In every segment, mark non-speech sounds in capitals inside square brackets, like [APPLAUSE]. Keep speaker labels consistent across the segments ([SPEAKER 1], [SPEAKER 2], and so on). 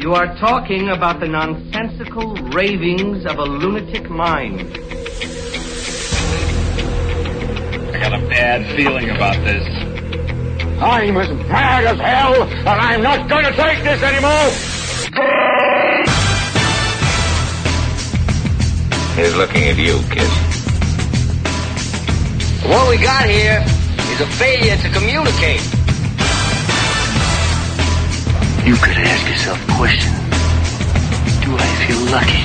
[SPEAKER 1] You are talking about the nonsensical ravings of a lunatic mind.
[SPEAKER 2] I got a bad feeling about this.
[SPEAKER 3] I'm as mad as hell, and I'm not going to take this anymore!
[SPEAKER 4] He's looking at you, kid.
[SPEAKER 5] What we got here is a failure to communicate.
[SPEAKER 6] You could ask yourself a question. Do I feel lucky?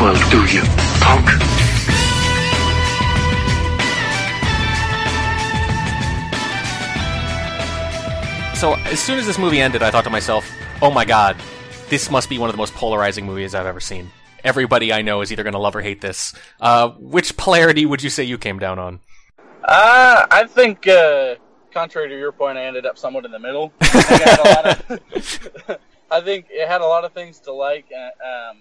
[SPEAKER 6] Well, do you, punk?
[SPEAKER 7] So as soon as this movie ended, I thought to myself, "Oh my god, this must be one of the most polarizing movies I've ever seen." Everybody I know is either going to love or hate this. Uh, which polarity would you say you came down on?
[SPEAKER 8] Uh, I think, uh, contrary to your point, I ended up somewhat in the middle. [LAUGHS] [LAUGHS] I think, it had a lot of things to like, uh, um,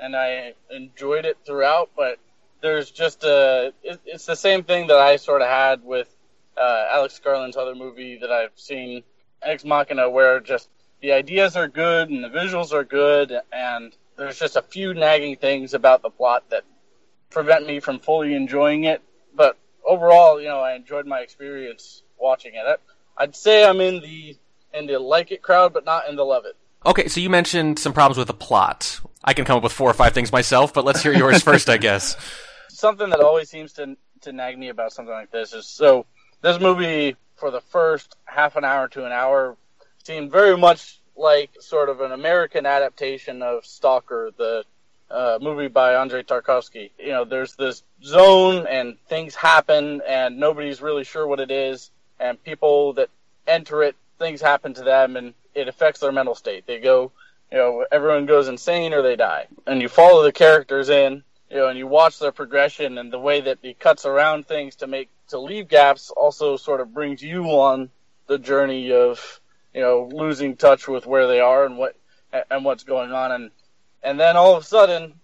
[SPEAKER 8] and I enjoyed it throughout. But there's just a it's the same thing that I sort of had with uh, Alex Garland's other movie that I've seen, Ex Machina, where just the ideas are good and the visuals are good, and there's just a few nagging things about the plot that prevent me from fully enjoying it. But overall, you know, I enjoyed my experience watching it. I'd say I'm in the in the like it crowd, but not in the love it.
[SPEAKER 7] Okay, so you mentioned some problems with the plot. I can come up with four or five things myself, but let's hear yours [LAUGHS] first, I guess.
[SPEAKER 8] Something that always seems to to nag me about something like this is so this movie for the first half an hour to an hour seemed very much like sort of an American adaptation of Stalker, the uh, movie by Andrei Tarkovsky. You know, there's this zone and things happen and nobody's really sure what it is, and people that enter it, things happen to them and it affects their mental state. They go, you know, everyone goes insane or they die. And you follow the characters in, you know, and you watch their progression and the way that he cuts around things to make to leave gaps also sort of brings you on the journey of you know losing touch with where they are and what and what's going on and and then all of a sudden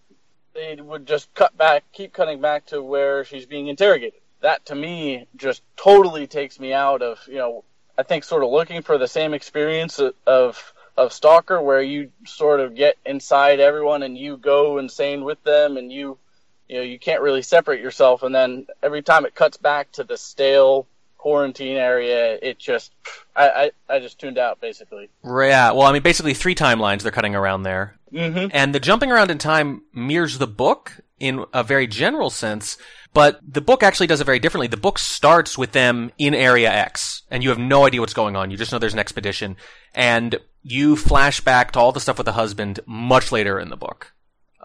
[SPEAKER 8] they would just cut back keep cutting back to where she's being interrogated that to me just totally takes me out of you know i think sort of looking for the same experience of of stalker where you sort of get inside everyone and you go insane with them and you you know you can't really separate yourself. And then every time it cuts back to the stale quarantine area it just i i, I just tuned out basically
[SPEAKER 7] Yeah, well, I mean, basically three timelines they're cutting around there.
[SPEAKER 8] mm-hmm.
[SPEAKER 7] And the jumping around in time mirrors the book in a very general sense, but the book actually does it very differently. The book starts with them in Area X, and you have no idea what's going on. You just know there's an expedition, and you flash back to all the stuff with the husband much later in the book.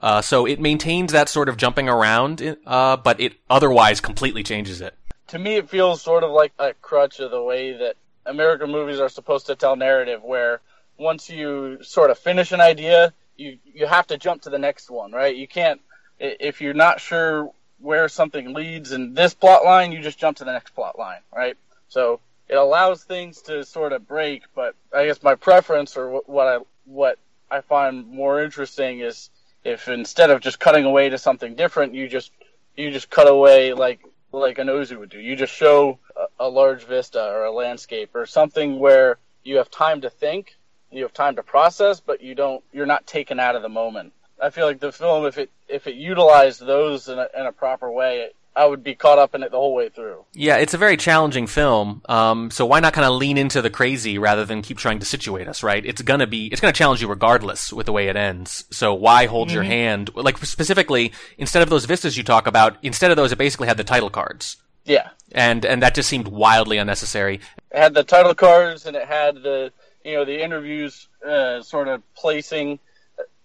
[SPEAKER 7] Uh, so it maintains that sort of jumping around, uh, but it otherwise completely changes it.
[SPEAKER 8] To me it feels sort of like a crutch of the way that american movies are supposed to tell narrative where once you sort of finish an idea you you have to jump to the next one right? You can't if you're not sure where something leads in this plot line you just jump to the next plot line right? So it allows things to sort of break but i guess my preference or what, i what i find more interesting is if instead of just cutting away to something different you just you just cut away like like an Ozu would do. You just show a, a large vista or a landscape or something where you have time to think, you have time to process, but you don't you're not taken out of the moment. I feel like the film, if it if it utilized those in a, in a proper way, I would be caught up in it the whole way through.
[SPEAKER 7] Yeah, it's a very challenging film. Um, so why not kind of lean into the crazy rather than keep trying to situate us, right? It's gonna be, it's gonna challenge you regardless with the way it ends. So why hold your hand? Like specifically, instead of those vistas you talk about, instead of those, it basically had the title cards.
[SPEAKER 8] Yeah,
[SPEAKER 7] And, and that just seemed wildly unnecessary.
[SPEAKER 8] it had the title cards and it had the you know the interviews uh, sort of placing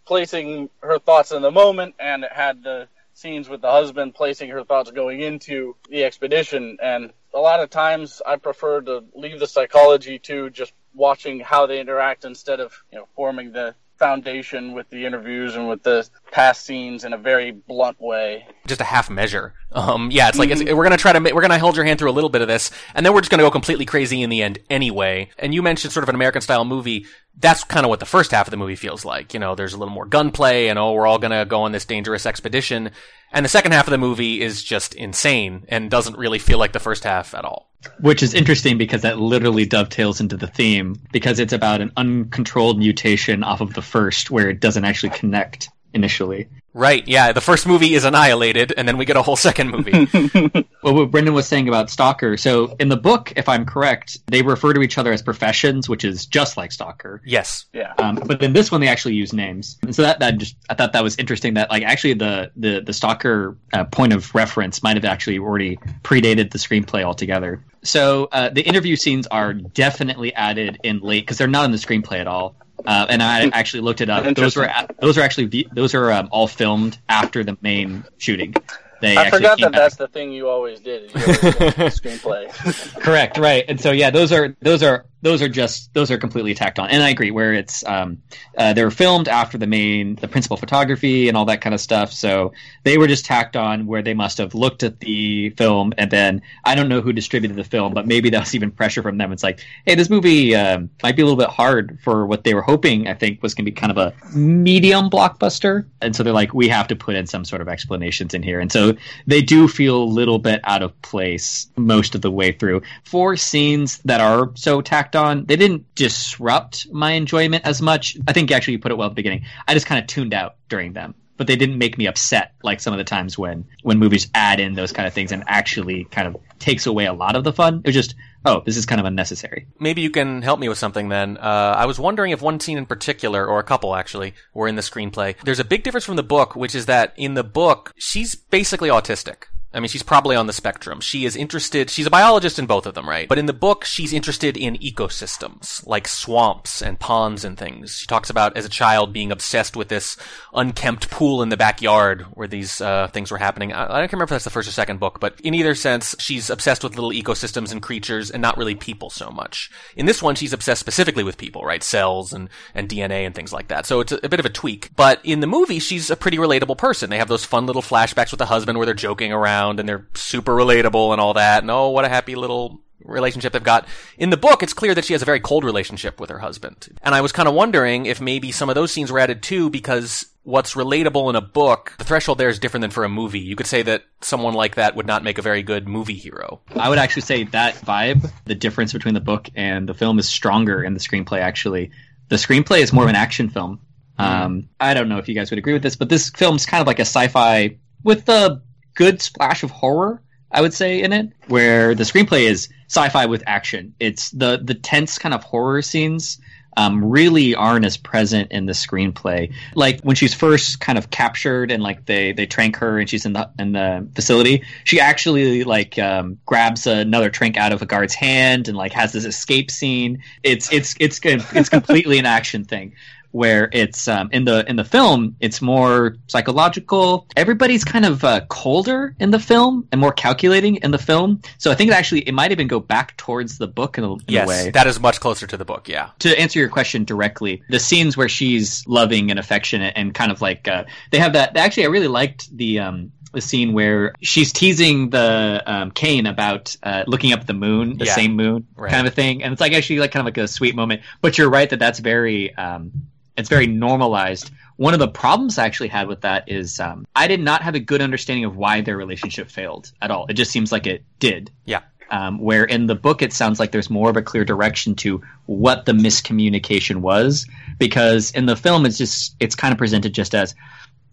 [SPEAKER 8] placing her thoughts in the moment and it had the scenes with the husband placing her thoughts going into the expedition and a lot of times I prefer to leave the psychology to just watching how they interact instead of you know forming the foundation with the interviews and with the past scenes in a very blunt way.
[SPEAKER 7] Just a half measure. Um, yeah, it's like, it's, we're gonna try to, ma- we're gonna hold your hand through a little bit of this, and then we're just gonna go completely crazy in the end anyway. And you mentioned sort of an American style movie. That's kind of what the first half of the movie feels like. You know, there's a little more gunplay and oh, we're all gonna go on this dangerous expedition. And the second half of the movie is just insane and doesn't really feel like the first half at all.
[SPEAKER 9] Which is interesting because that literally dovetails into the theme because it's about an uncontrolled mutation off of the first where it doesn't actually connect initially.
[SPEAKER 7] Right, yeah. The first movie is annihilated, and then we get a whole second movie. [LAUGHS]
[SPEAKER 9] well, what Brendan was saying about Stalker. So in the book, if I'm correct, they refer to each other as professions, which is just like Stalker.
[SPEAKER 7] Yes.
[SPEAKER 8] Yeah.
[SPEAKER 9] Um, but then this one, they actually use names, and so that that just I thought that was interesting. That like actually the the the Stalker uh, point of reference might have actually already predated the screenplay altogether. So uh, the interview scenes are definitely added in late because they're not in the screenplay at all. Uh, and I actually looked it up. Those were those are actually those are um, all filmed after the main shooting.
[SPEAKER 8] They I forgot that that's the thing you always did. You always screenplay. [LAUGHS]
[SPEAKER 9] Correct, right. And so yeah, those are those are those are just those are completely tacked on. And I agree where it's um, uh, they were filmed after the main the principal photography and all that kind of stuff. So they were just tacked on where they must have looked at the film and then I don't know who distributed the film, but maybe that was even pressure from them. It's like, hey, this movie um, might be a little bit hard for what they were hoping. I think was going to be kind of a medium blockbuster, and so they're like, we have to put in some sort of explanations in here, and so they do feel a little bit out of place most of the way through. For scenes that are so tacked on, they didn't disrupt my enjoyment as much. I think actually you put it well at the beginning. I just kind of tuned out during them but they didn't make me upset like some of the times when when movies add in those kind of things and actually kind of takes away a lot of the fun. It was just oh, this is kind of unnecessary.
[SPEAKER 7] Maybe you can help me with something then. Uh, I was wondering if one scene in particular, or a couple actually, were in the screenplay. There's a big difference from the book, which is that in the book, she's basically autistic. I mean, she's probably on the spectrum. She is interested, she's a biologist in both of them, right? But in the book, she's interested in ecosystems, like swamps and ponds and things. She talks about, as a child, being obsessed with this unkempt pool in the backyard where these uh, things were happening. I, I can't remember if that's the first or second book, but in either sense, she's obsessed with little ecosystems and creatures and not really people so much. In this one, she's obsessed specifically with people, right? Cells and, and DNA and things like that. So it's a, a bit of a tweak. But in the movie, she's a pretty relatable person. They have those fun little flashbacks with the husband where they're joking around around and they're super relatable and all that. And oh, what a happy little relationship they've got. In the book, it's clear that she has a very cold relationship with her husband. And I was kind of wondering if maybe some of those scenes were added too because what's relatable in a book, the threshold there is different than for a movie. You could say that someone like that would not make a very good movie hero.
[SPEAKER 9] I would actually say that vibe, the difference between the book and the film is stronger in the screenplay actually. The screenplay is more of an action film. Hmm. Um, I don't know if you guys would agree with this, but this film's kind of like a sci-fi with the good splash of horror, I would say, in it, where the screenplay is sci-fi with action. It's the the tense kind of horror scenes um, really aren't as present in the screenplay. Like when she's first kind of captured and like they they trank her and she's in the in the facility, she actually like um, grabs another trank out of a guard's hand and like has this escape scene. It's it's it's it's [LAUGHS] completely an action thing where it's um, in the in the film it's more psychological. Everybody's kind of uh, colder in the film and more calculating in the film. So I think actually it might even go back towards the book in a, in
[SPEAKER 7] yes,
[SPEAKER 9] a way.
[SPEAKER 7] that is much closer to the book. Yeah.
[SPEAKER 9] To answer your question directly, the scenes where she's loving and affectionate and kind of like uh, they have that. Actually, I really liked the um, the scene where she's teasing the um, Kane about uh, looking up the moon, the yeah. same moon, right. kind of a thing, and it's like actually like kind of like a sweet moment. But you're right that that's very um, it's very normalized. One of the problems I actually had with that is um, I did not have a good understanding of why their relationship failed at all. It just seems like it did.
[SPEAKER 7] Yeah.
[SPEAKER 9] Um, where in the book it sounds like there's more of a clear direction to what the miscommunication was, because in the film it's just it's kind of presented just as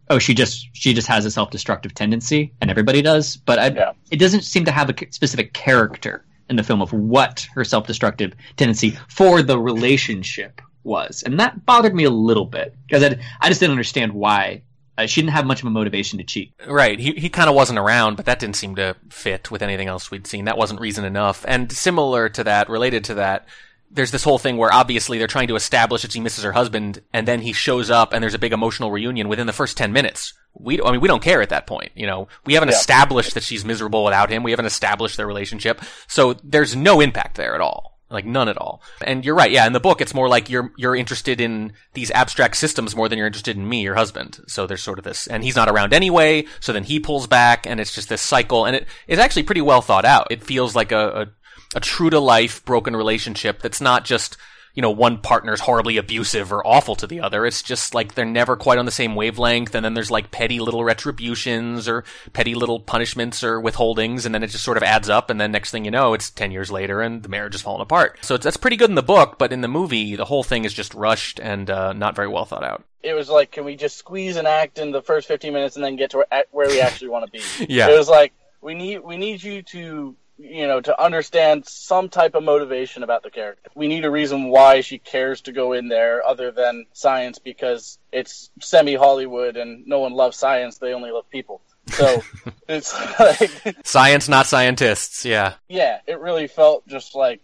[SPEAKER 9] oh she just she just has a self-destructive tendency and everybody does, but I, yeah. it doesn't seem to have a specific character in the film of what her self-destructive tendency for the relationship was, and that bothered me a little bit because I, I just didn't understand why uh, she didn't have much of a motivation to cheat.
[SPEAKER 7] Right. He he kind of wasn't around, but that didn't seem to fit with anything else we'd seen. That wasn't reason enough. And similar to that, related to that, there's this whole thing where obviously they're trying to establish that she misses her husband, and then he shows up, and there's a big emotional reunion within the first ten minutes. We, I mean, we don't care at that point. You know, we haven't yeah. established that she's miserable without him. We haven't established their relationship, so there's no impact there at all. Like none at all. And you're right. Yeah. In the book, it's more like you're, you're interested in these abstract systems more than you're interested in me, your husband. So there's sort of this, and he's not around anyway. So then he pulls back and it's just this cycle. And it, it's actually pretty well thought out. It feels like a, a, a true to life broken relationship that's not just, you know, one partner's horribly abusive or awful to the other. It's just like they're never quite on the same wavelength. And then there's like petty little retributions or petty little punishments or withholdings. And then it just sort of adds up. And then next thing you know, it's 10 years later and the marriage has fallen apart. So it's, that's pretty good in the book, but in the movie, the whole thing is just rushed and uh, not very well thought out.
[SPEAKER 8] It was like, can we just squeeze an act in the first 15 minutes and then get to where, where we actually want to be? [LAUGHS]
[SPEAKER 7] Yeah.
[SPEAKER 8] It was like, we need, we need you to you know, to understand some type of motivation about the character. We need a reason why she cares to go in there other than science because it's semi Hollywood and no one loves science, they only love people. So [LAUGHS] it's like [LAUGHS]
[SPEAKER 7] science, not scientists. Yeah.
[SPEAKER 8] Yeah, it really felt just like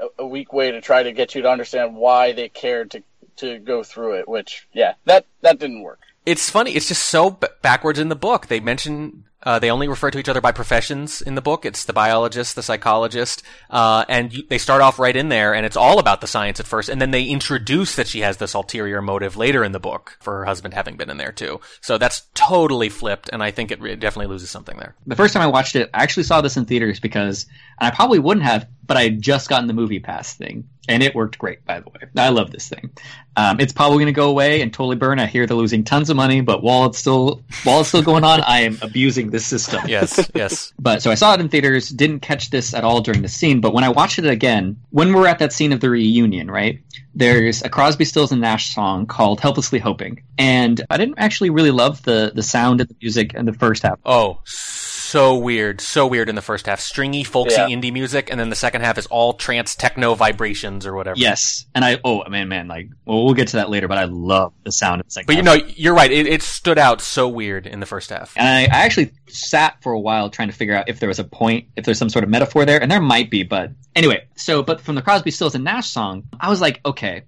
[SPEAKER 8] a, a weak way to try to get you to understand why they cared to to go through it. Which, yeah, that that didn't work.
[SPEAKER 7] It's funny. It's just so b- backwards in the book. They mention uh, they only refer to each other by professions in the book. It's the biologist, the psychologist, uh, and you, they start off right in there, and it's all about the science at first, and then they introduce that she has this ulterior motive later in the book for her husband having been in there too. So that's totally flipped, and I think it re- definitely loses something there.
[SPEAKER 9] The first time I watched it, I actually saw this in theaters because, I probably wouldn't have, but I had just gotten the movie pass thing, and it worked great. By the way, I love this thing. Um, it's probably going to go away and totally burn. I hear they're losing tons of money, but while it's still while it's still going on, I am abusing this system. [LAUGHS]
[SPEAKER 7] Yes, yes.
[SPEAKER 9] But so I saw it in theaters, didn't catch this at all during the scene, but when I watched it again, when we're at that scene of the reunion, right? There's a Crosby, Stills and Nash song called "Helplessly Hoping," and I didn't actually really love the the sound of the music in the first half.
[SPEAKER 7] Oh, so weird, so weird in the first half. Stringy, folksy
[SPEAKER 8] Yeah.
[SPEAKER 7] indie music, and then the second half is all trance techno vibrations or whatever.
[SPEAKER 9] Yes, and I oh man, man, like well, we'll get to that later, but I love the sound of the second.
[SPEAKER 7] But you know, you're right. It, it stood out so weird in the first half.
[SPEAKER 9] And I, I actually sat for a while trying to figure out if there was a point, if there's some sort of metaphor there, and there might be, but anyway. So, but from the Crosby, Stills, and Nash song, I was like, okay,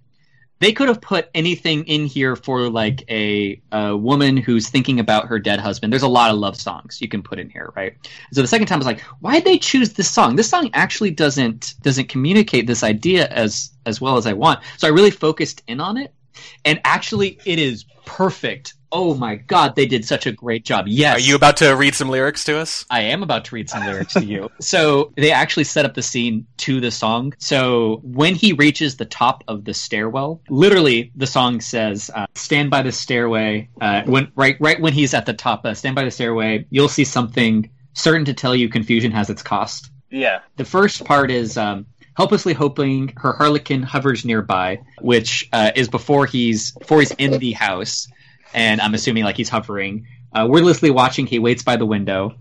[SPEAKER 9] they could have put anything in here for like a, a woman who's thinking about her dead husband. There's a lot of love songs you can put in here, right? So the second time I was like, why did they choose this song? This song actually doesn't doesn't communicate this idea as as well as I want. So I really focused in on it, and actually, it is perfect. Oh my god, they did such a great job. Yes.
[SPEAKER 7] Are you about to read some lyrics to us?
[SPEAKER 9] I am about to read some lyrics to you. [LAUGHS] So they actually set up the scene to the song. So when he reaches the top of the stairwell, literally the song says, uh, "Stand by the stairway." Uh, when right, right when he's at the top, uh, stand by the stairway. You'll see something certain to tell you confusion has its cost.
[SPEAKER 8] Yeah.
[SPEAKER 9] The first part is um, helplessly hoping her harlequin hovers nearby, which uh, is before he's before he's in the house, and I'm assuming like he's hovering. Uh, wordlessly watching, he waits by the window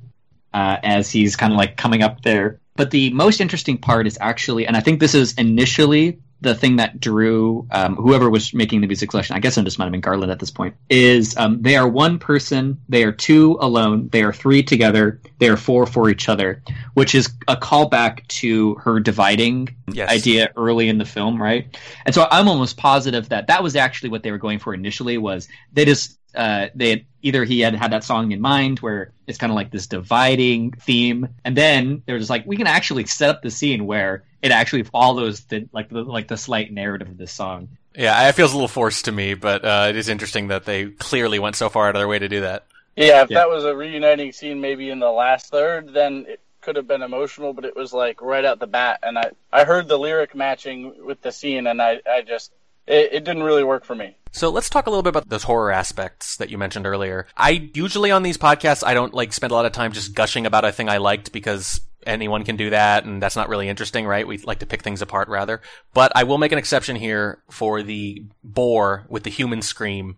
[SPEAKER 9] uh, as he's kind of like coming up there. But the most interesting part is actually, and I think this is initially the thing that drew um, whoever was making the music selection. I guess it just might have been Garland at this point. Is um, they are one person, they are two alone, they are three together, they are four for each other, which is a callback to her dividing
[SPEAKER 7] Yes.
[SPEAKER 9] idea early in the film, right? And so I'm almost positive that that was actually what they were going for initially. Was they just uh, they had, either he had had that song in mind where it's kind of like this dividing theme, and then they were just like, we can actually set up the scene where it actually follows the like the like the slight narrative of this song.
[SPEAKER 7] Yeah, it feels a little forced to me, but uh, it is interesting that they clearly went so far out of their way to do that.
[SPEAKER 8] Yeah, if
[SPEAKER 9] Yeah.
[SPEAKER 8] that was a reuniting scene maybe in the last third, then it could have been emotional, but it was like right out the bat. And I, I heard the lyric matching with the scene, and I, I just, it, it didn't really work for me.
[SPEAKER 7] So let's talk a little bit about those horror aspects that you mentioned earlier. I usually on these podcasts, I don't like spend a lot of time just gushing about a thing I liked because anyone can do that and that's not really interesting, right? We like to pick things apart rather. But I will make an exception here for the boar with the human scream.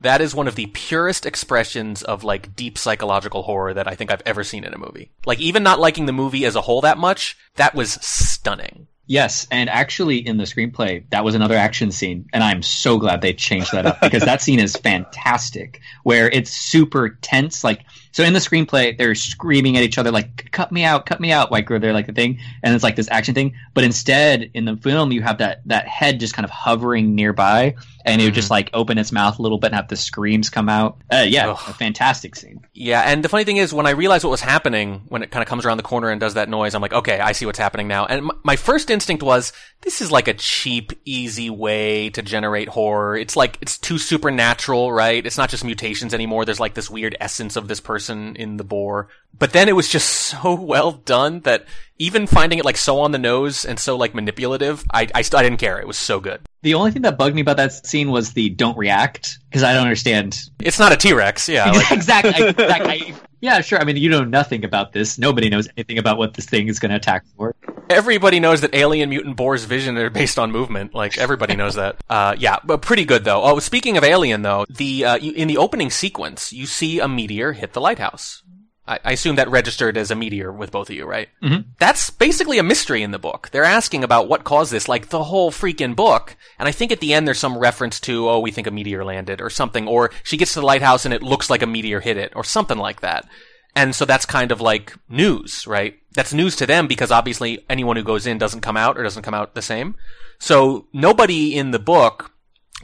[SPEAKER 7] That is one of the purest expressions of like deep psychological horror that I think I've ever seen in a movie. Like even not liking the movie as a whole that much, that was stunning.
[SPEAKER 9] Yes, and actually in the screenplay, that was another action scene, and I'm so glad they changed that up because that scene is fantastic, where it's super tense. Like, so in the screenplay, they're screaming at each other like "cut me out, cut me out," like they're like a thing, and it's like this action thing. But instead, in the film, you have that that head just kind of hovering nearby, and it would just like open its mouth a little bit and have the screams come out. Uh, yeah,
[SPEAKER 7] Ugh.
[SPEAKER 9] a fantastic scene.
[SPEAKER 7] Yeah, and the funny thing is, when I realized what was happening, when it kind of comes around the corner and does that noise, I'm like, okay, I see what's happening now. And m- my first instinct was, this is like a cheap, easy way to generate horror. It's like, it's too supernatural, right? It's not just mutations anymore. There's like this weird essence of this person person in the boar. But then it was just [LAUGHS] so well done that even finding it like so on the nose and so like manipulative, I, I, st- I didn't care. It was so good.
[SPEAKER 9] The only thing that bugged me about that scene was the don't react because I don't understand.
[SPEAKER 7] It's not a T Rex, yeah. [LAUGHS] Like,
[SPEAKER 9] exactly. exactly. Yeah, sure. I mean, you know nothing about this. Nobody knows anything about what this thing is going to attack for.
[SPEAKER 7] everybody knows that alien mutant boars' vision are based on movement. Like everybody knows that. [LAUGHS] Uh, yeah, but pretty good though. Oh, speaking of alien though, the uh, in the opening sequence, you see a meteor hit the lighthouse. I, I assume that registered as a meteor with both of you, right?
[SPEAKER 9] Mhm.
[SPEAKER 7] That's basically a mystery in the book. They're asking about what caused this, like the whole freaking book. And I think at the end there's some reference to, oh, we think a meteor landed or something, or she gets to the lighthouse and it looks like a meteor hit it, or something like that. And so that's kind of like news, right? That's news to them because obviously anyone who goes in doesn't come out or doesn't come out the same. So nobody in the book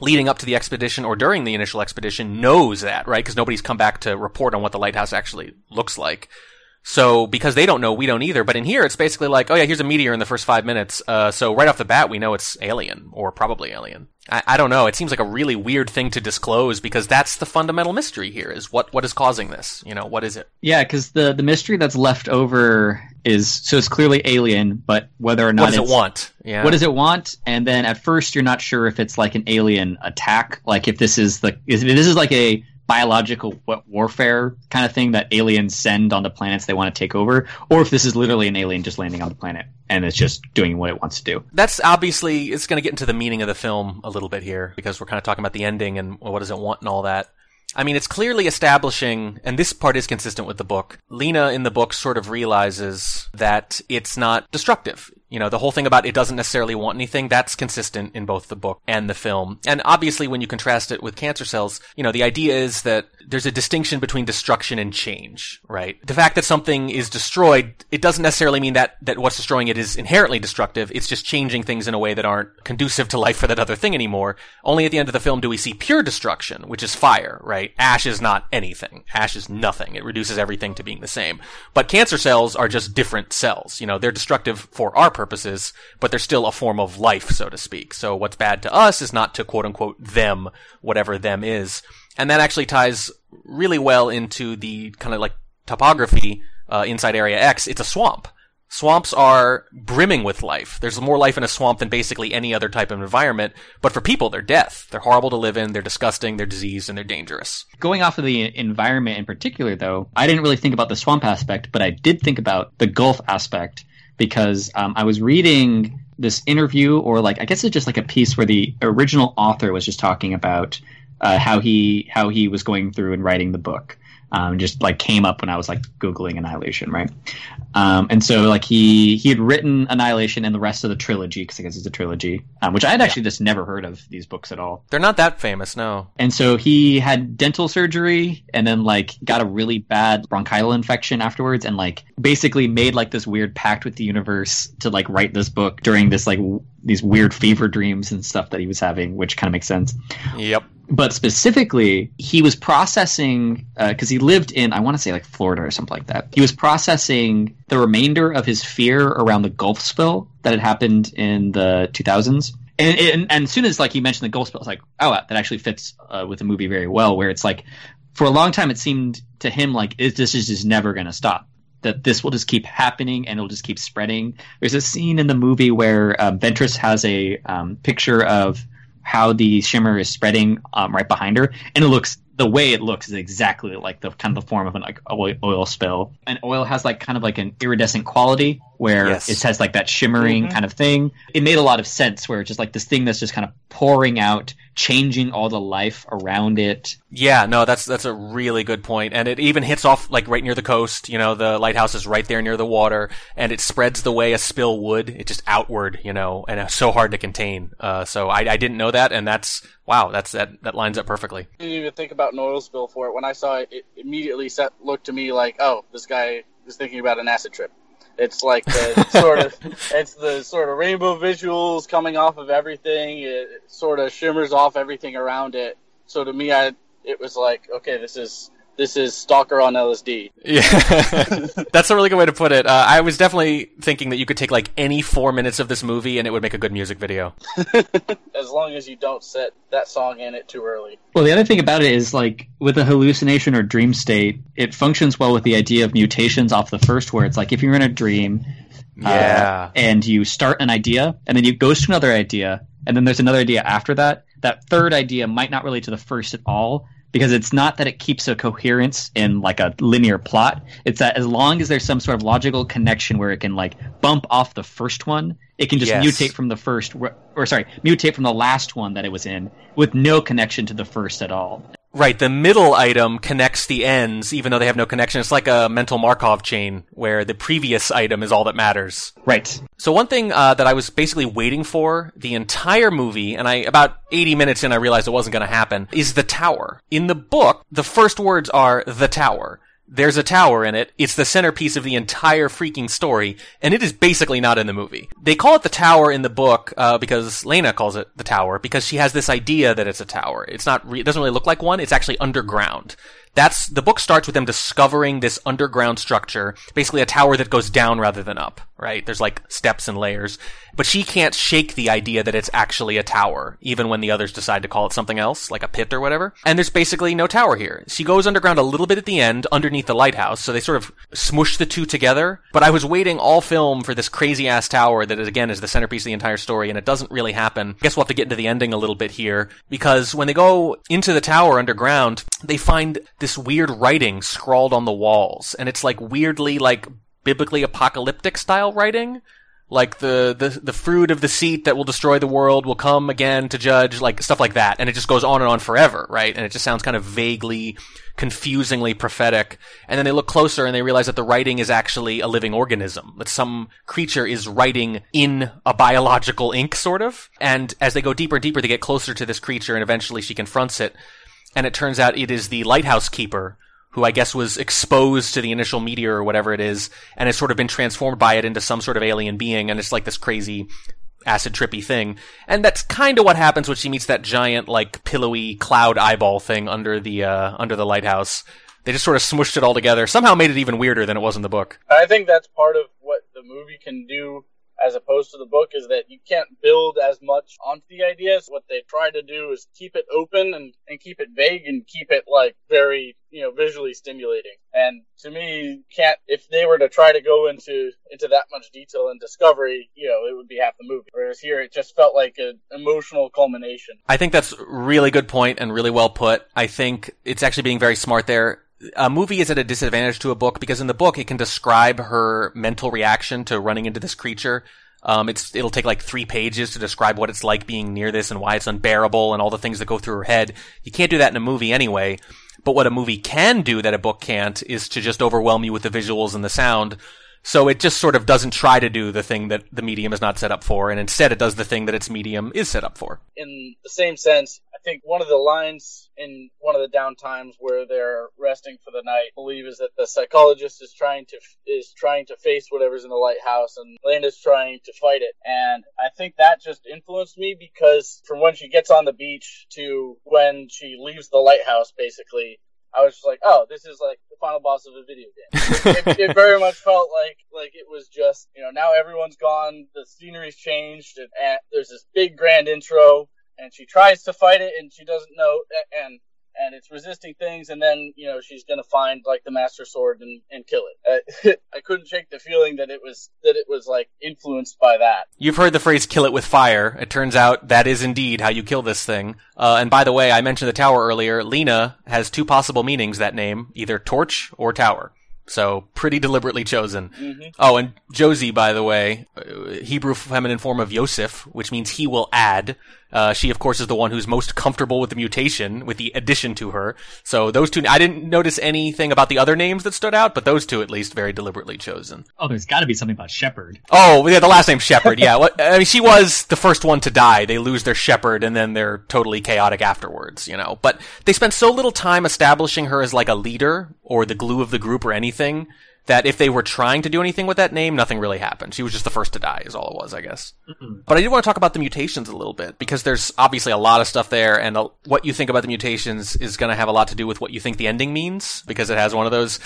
[SPEAKER 7] leading up to the expedition or during the initial expedition knows that, right? Because nobody's come back to report on what the lighthouse actually looks like. So because they don't know, we don't either. But in here, it's basically like, oh yeah, here's a meteor in the first five minutes. Uh, so right off the bat, we know it's alien or probably alien. I, I don't know. It seems like a really weird thing to disclose because that's the fundamental mystery here: is what what is causing this? You know, what is it?
[SPEAKER 9] Yeah, because the the mystery that's left over is so it's clearly alien, but whether or not
[SPEAKER 7] What does it want? Yeah.
[SPEAKER 9] What does it want? And then at first you're not sure if it's like an alien attack, like if this is the if this is like a biological warfare kind of thing that aliens send on the planets they want to take over, or if this is literally an alien just landing on the planet and it's just doing what it wants to do.
[SPEAKER 7] That's obviously it's going to get into the meaning of the film a little bit here because we're kind of talking about the ending and what does it want and all that. I mean, it's clearly establishing, and this part is consistent with the book. Lena in the book sort of realizes that it's not destructive. You know, the whole thing about it doesn't necessarily want anything, that's consistent in both the book and the film. And obviously, when you contrast it with cancer cells, you know, the idea is that there's a distinction between destruction and change, right? The fact that something is destroyed, it doesn't necessarily mean that, that what's destroying it is inherently destructive. It's just changing things in a way that aren't conducive to life for that other thing anymore. Only at the end of the film do we see pure destruction, which is fire, right? Ash is not anything. Ash is nothing. It reduces everything to being the same. But cancer cells are just different cells. You know, they're destructive for our purposes, but they're still a form of life, so to speak. So what's bad to us is not to quote unquote them, whatever them is. And that actually ties really well into the kind of like topography uh, inside Area X. It's a swamp. Swamps are brimming with life. There's more life in a swamp than basically any other type of environment. But for people, they're death. They're horrible to live in. They're disgusting. They're diseased and they're dangerous.
[SPEAKER 9] Going off of the environment in particular, though, I didn't really think about the swamp aspect, but I did think about the Gulf aspect because um, I was reading this interview, or like I guess it's just like a piece where the original author was just talking about uh, how he how he was going through and writing the book. Um, just like came up when I was like googling Annihilation, right? Um, and so like he he had written Annihilation and the rest of the trilogy because I guess it's a trilogy, um, which I had actually just never heard of these books at all.
[SPEAKER 7] They're not that famous, no.
[SPEAKER 9] And so he had dental surgery and then like got a really bad bronchial infection afterwards and like basically made like this weird pact with the universe to like write this book during this like w- these weird fever dreams and stuff that he was having, which kind of makes sense.
[SPEAKER 7] Yep.
[SPEAKER 9] But specifically, he was processing because he lived in I want to say like Florida or something like that. He was processing the remainder of his fear around the Gulf spill that had happened in the 2000s. And, and, and as soon as like he mentioned the Gulf spill, I was like, oh, that actually fits uh, with the movie very well. Where it's like, for a long time, it seemed to him like it, this is just never going to stop. That this will just keep happening and it'll just keep spreading. There's a scene in the movie where um, Ventress has a um, picture of how the shimmer is spreading um, right behind her, and it looks the way it looks is exactly like the kind of the form of an like oil, oil spill. And oil has like kind of like an iridescent quality where
[SPEAKER 7] Yes.
[SPEAKER 9] it has like that shimmering kind of thing. It made a lot of sense where it's just like this thing that's just kind of pouring out, changing all the life around it.
[SPEAKER 7] Yeah, no, that's that's a really good point, and it even hits off like right near the coast. You know, the lighthouse is right there near the water, and it spreads the way a spill would. It just outward, you know, and it's so hard to contain. Uh, so I, I didn't know that, and that's wow, that's that that lines up perfectly.
[SPEAKER 8] didn't even think about an oil spill for it. When I saw it, it immediately set, looked to me like, oh, this guy is thinking about an acid trip. It's like the [LAUGHS] sort of, it's the sort of rainbow visuals coming off of everything. It sort of shimmers off everything around it. So to me, I it was like, okay, this is this is Stalker on LSD.
[SPEAKER 7] Yeah, [LAUGHS] that's a really good way to put it. Uh, I was definitely thinking that you could take like any four minutes of this movie and it would make a good music video. [LAUGHS]
[SPEAKER 8] As long as you don't set that song in it too early.
[SPEAKER 9] Well, the other thing about it is like with a hallucination or dream state, it functions well with the idea of mutations off the first, where it's like if you're in a dream, uh,
[SPEAKER 7] Yeah.
[SPEAKER 9] and you start an idea, and then you goes to another idea, and then there's another idea after that. That third idea might not relate to the first at all because it's not that it keeps a coherence in like a linear plot. It's that as long as there's some sort of logical connection where it can like bump off the first one, it can just
[SPEAKER 7] Yes.
[SPEAKER 9] mutate from the first, or, or sorry, mutate from the last one that it was in with no connection to the first at all.
[SPEAKER 7] Right, the middle item connects the ends, even though they have no connection. It's like a mental Markov chain, where the previous item is all that matters.
[SPEAKER 9] Right.
[SPEAKER 7] So one thing uh, that I was basically waiting for the entire movie, and I about 80 minutes in, I realized it wasn't going to happen, is the tower. In the book, the first words are the tower. There's a tower in it. It's the centerpiece of the entire freaking story, and it is basically not in the movie. They call it the tower in the book uh, because Lena calls it the tower because she has this idea that it's a tower. It's not. Re- it doesn't really look like one. It's actually underground. That's the book starts with them discovering this underground structure, basically a tower that goes down rather than up, right? There's like steps and layers. But she can't shake the idea that it's actually a tower, even when the others decide to call it something else, like a pit or whatever. And there's basically no tower here. She goes underground a little bit at the end, underneath the lighthouse, so they sort of smush the two together. But I was waiting all film for this crazy ass tower that is, again is the centerpiece of the entire story, and it doesn't really happen. I guess we'll have to get into the ending a little bit here, because when they go into the tower underground, they find this weird writing scrawled on the walls, and it's like weirdly like biblically apocalyptic style writing like the, the the fruit of the seat that will destroy the world will come again to judge like stuff like that. And it just goes on and on forever right? And it just sounds kind of vaguely confusingly prophetic. And then they look closer and they realize that the writing is actually a living organism. That some creature is writing in a biological ink sort of. And as they go deeper and deeper they get closer to this creature and eventually she confronts it. And it turns out it is the lighthouse keeper who I guess was exposed to the initial meteor or whatever it is, and has sort of been transformed by it into some sort of alien being, and it's like this crazy acid trippy thing. And that's kind of what happens when she meets that giant, like, pillowy cloud eyeball thing under the, uh, under the lighthouse. They just sort of smushed it all together. Somehow made it even weirder than it was in the book.
[SPEAKER 8] I think that's part of what the movie can do as opposed to the book is that you can't build as much onto the ideas. What they try to do is keep it open and, and keep it vague and keep it like very, you know, visually stimulating. And to me, can't, if they were to try to go into, into that much detail and discovery, you know, it would be half the movie. Whereas here it just felt like an emotional culmination.
[SPEAKER 7] I think that's really good point and really well put. I think it's actually being very smart there. A movie is at a disadvantage to a book because in the book it can describe her mental reaction to running into this creature. Um, it's it'll take like three pages to describe what it's like being near this and why it's unbearable and all the things that go through her head. You can't do that in a movie anyway. But what a movie can do that a book can't is to just overwhelm you with the visuals and the sound. So it just sort of doesn't try to do the thing that the medium is not set up for, and instead it does the thing that its medium is set up for.
[SPEAKER 8] in the same sense, I think one of the lines in one of the down times where they're resting for the night, I believe, is that the psychologist is trying to is trying to face whatever's in the lighthouse, and Lena's trying to fight it. And I think that just influenced me because from when she gets on the beach to when she leaves the lighthouse, basically. I was just like, oh, this is like the final boss of a video game. it, it very much felt like like it was just you know now everyone's gone, the scenery's changed, and, and there's this big grand intro, and she tries to fight it, and she doesn't know, and and it's resisting things, and then you know she's gonna find like the master sword and, and kill it. Uh, [LAUGHS] I couldn't shake the feeling that it was that it was like influenced by that.
[SPEAKER 7] You've heard the phrase kill it with fire. It turns out that is indeed how you kill this thing. Uh, and by the way, I mentioned the tower earlier. Lena has two possible meanings, that name. Either torch or tower. So, pretty deliberately chosen. Oh, and Josie, by the way, uh, Hebrew feminine form of Yosef, which means he will add. Uh, she, of course, is the one who's most comfortable with the mutation, with the addition to her. So those two, I didn't notice anything about the other names that stood out, but those two, at least, very deliberately chosen.
[SPEAKER 9] Oh, there's got to be something about Shepard.
[SPEAKER 7] Oh, yeah, the last name Shepard. Yeah, [LAUGHS] I mean, she was the first one to die. They lose their Shepard, and then they're totally chaotic afterwards. You know, but they spent so little time establishing her as like a leader or the glue of the group or anything that if they were trying to do anything with that name, nothing really happened. She was just the first to die, is all it was, I guess. But I did want to talk about the mutations a little bit because there's obviously a lot of stuff there, and what you think about the mutations is going to have a lot to do with what you think the ending means because it has one of those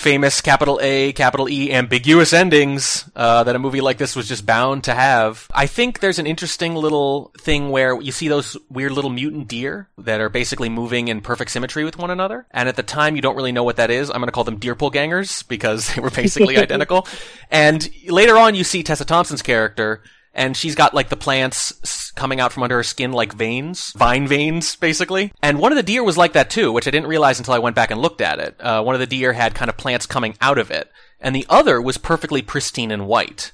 [SPEAKER 7] famous capital A, capital E, ambiguous endings uh, that a movie like this was just bound to have. I think there's an interesting little thing where you see those weird little mutant deer that are basically moving in perfect symmetry with one another, and at the time you don't really know what that is. I'm going to call them deerpool gangers because [LAUGHS] they were basically [LAUGHS] identical. And later on, you see Tessa Thompson's character and she's got like the plants coming out from under her skin like veins, vine veins, basically. And one of the deer was like that too, which I didn't realize until I went back and looked at it. Uh, one of the deer had kind of plants coming out of it, and the other was perfectly pristine and white.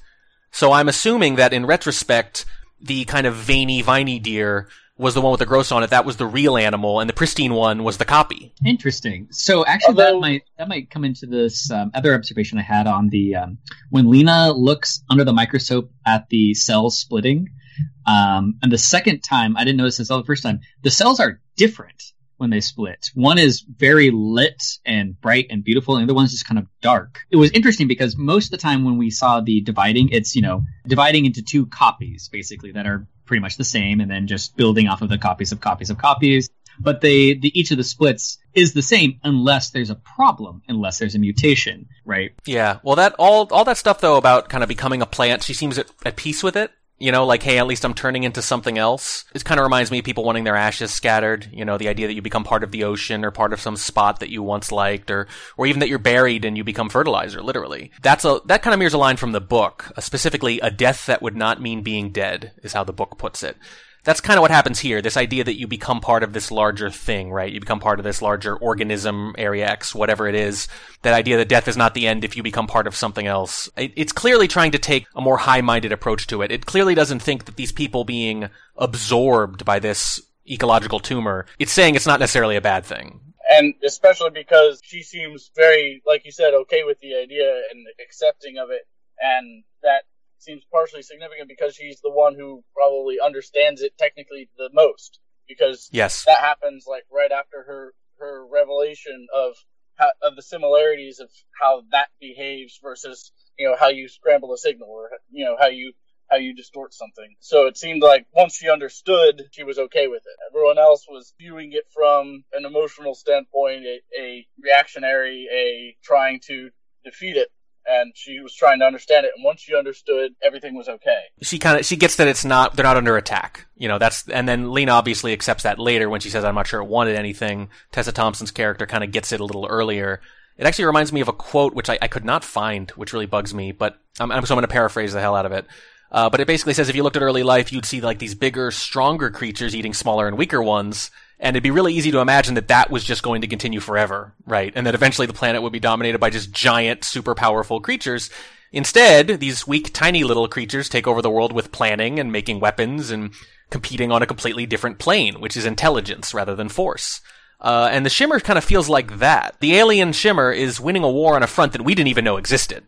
[SPEAKER 7] So I'm assuming that in retrospect, the kind of veiny, viney deer was the one with the gross on it. That was the real animal, and the pristine one was the copy.
[SPEAKER 9] Interesting. So actually, that might that might come into this um, other observation I had on the um, when Lena looks under the microscope at the cells splitting, um, and the second time I didn't notice this all the first time. The cells are different when they split. One is very lit and bright and beautiful, and the other one's just kind of dark. It was interesting because most of the time when we saw the dividing, it's you know dividing into two copies basically that are pretty much the same, and then just building off of the copies of copies of copies but they the each of the splits is the same unless there's a problem unless there's a mutation right
[SPEAKER 7] Yeah. Well, that all all that stuff though about kind of becoming a plant, she seems at, at peace with it. You know, like, hey, at least I'm turning into something else. It kind of reminds me of people wanting their ashes scattered. You know, the idea that you become part of the ocean or part of some spot that you once liked, or or even that you're buried and you become fertilizer, literally. That's a that kind of mirrors a line from the book, uh, specifically, a death that would not mean being dead, is how the book puts it that's kind of what happens here. This idea that you become part of this larger thing, right? You become part of this larger organism, area X, whatever it is. That idea that death is not the end if you become part of something else. It, it's clearly trying to take a more high-minded approach to it. It clearly doesn't think that these people being absorbed by this ecological tumor, it's saying it's not necessarily a bad thing.
[SPEAKER 8] and especially because she seems very, like you said, okay with the idea and accepting of it, and that seems partially significant because she's the one who probably understands it technically the most because
[SPEAKER 7] Yes.
[SPEAKER 8] that happens like right after her her revelation of how, of the similarities of how that behaves versus you know how you scramble a signal or you know how you how you distort something. So it seemed like once she understood, she was okay with it. Everyone else was viewing it from an emotional standpoint, a, a reactionary, a trying to defeat it. And she was trying to understand it. And once she understood, everything was okay.
[SPEAKER 7] she kind of she gets that it's not they're not under attack. You know, that's and then Lena obviously accepts that later when she says I'm not sure it wanted anything. Tessa Thompson's character kind of gets it a little earlier. It actually reminds me of a quote which I, I could not find, which really bugs me, but I'm, I'm so I'm going to paraphrase the hell out of it. Uh, but it basically says if you looked at early life, you'd see like these bigger, stronger creatures eating smaller and weaker ones, and it'd be really easy to imagine that that was just going to continue forever, right? And that eventually the planet would be dominated by just giant, super powerful creatures. Instead, these weak, tiny little creatures take over the world with planning and making weapons and competing on a completely different plane, which is intelligence rather than force. Uh, and the Shimmer kind of feels like that. The alien Shimmer is winning a war on a front that we didn't even know existed.